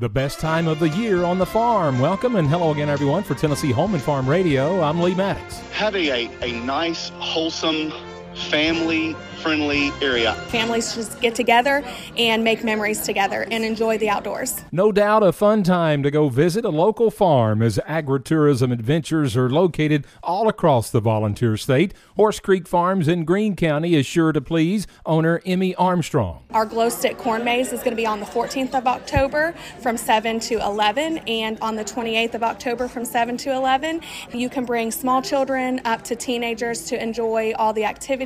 The best time of the year on the farm. Welcome and hello again, everyone, for Tennessee Home and Farm Radio. I'm Lee Maddox. Having a, a nice, wholesome, family friendly area. Families just get together and make memories together and enjoy the outdoors. No doubt a fun time to go visit a local farm as agritourism adventures are located all across the volunteer state. Horse Creek Farms in Greene County is sure to please owner Emmy Armstrong. Our glow stick corn maze is going to be on the 14th of October from 7 to 11 and on the 28th of October from 7 to 11. You can bring small children up to teenagers to enjoy all the activities,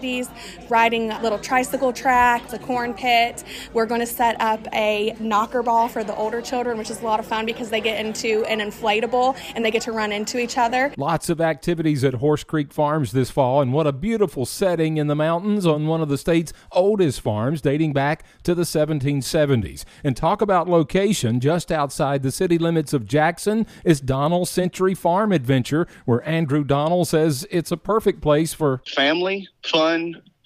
riding little tricycle track, the corn pit. We're going to set up a knocker ball for the older children, which is a lot of fun because they get into an inflatable and they get to run into each other. Lots of activities at Horse Creek Farms this fall, and what a beautiful setting in the mountains on one of the state's oldest farms dating back to the 1770s. And talk about location, just outside the city limits of Jackson is Donnell Century Farm Adventure, where Andrew Donnell says it's a perfect place for family, fun,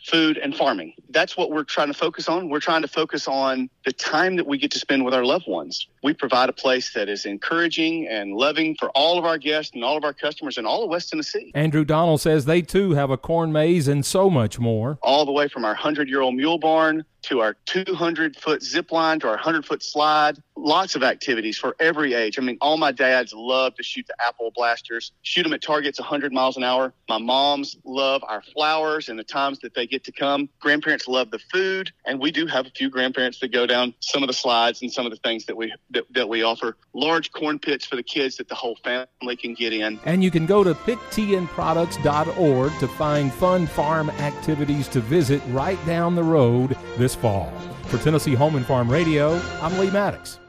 food, and farming. That's what we're trying to focus on. We're trying to focus on the time that we get to spend with our loved ones. We provide a place that is encouraging and loving for all of our guests and all of our customers in all of West Tennessee. Andrew Donnell says they too have a corn maze and so much more. All the way from our 100 year old mule barn to our 200 foot zip line to our 100 foot slide. Lots of activities for every age. I mean, all my dads love to shoot the apple blasters, shoot them at targets 100 miles an hour. My moms love our flowers and the times that they get to come. Grandparents love the food, and we do have a few grandparents that go down some of the slides and some of the things that we that, that we offer. Large corn pits for the kids that the whole family can get in. And you can go to picktnproducts.org to find fun farm activities to visit right down the road this fall. For Tennessee Home and Farm Radio, I'm Lee Maddox.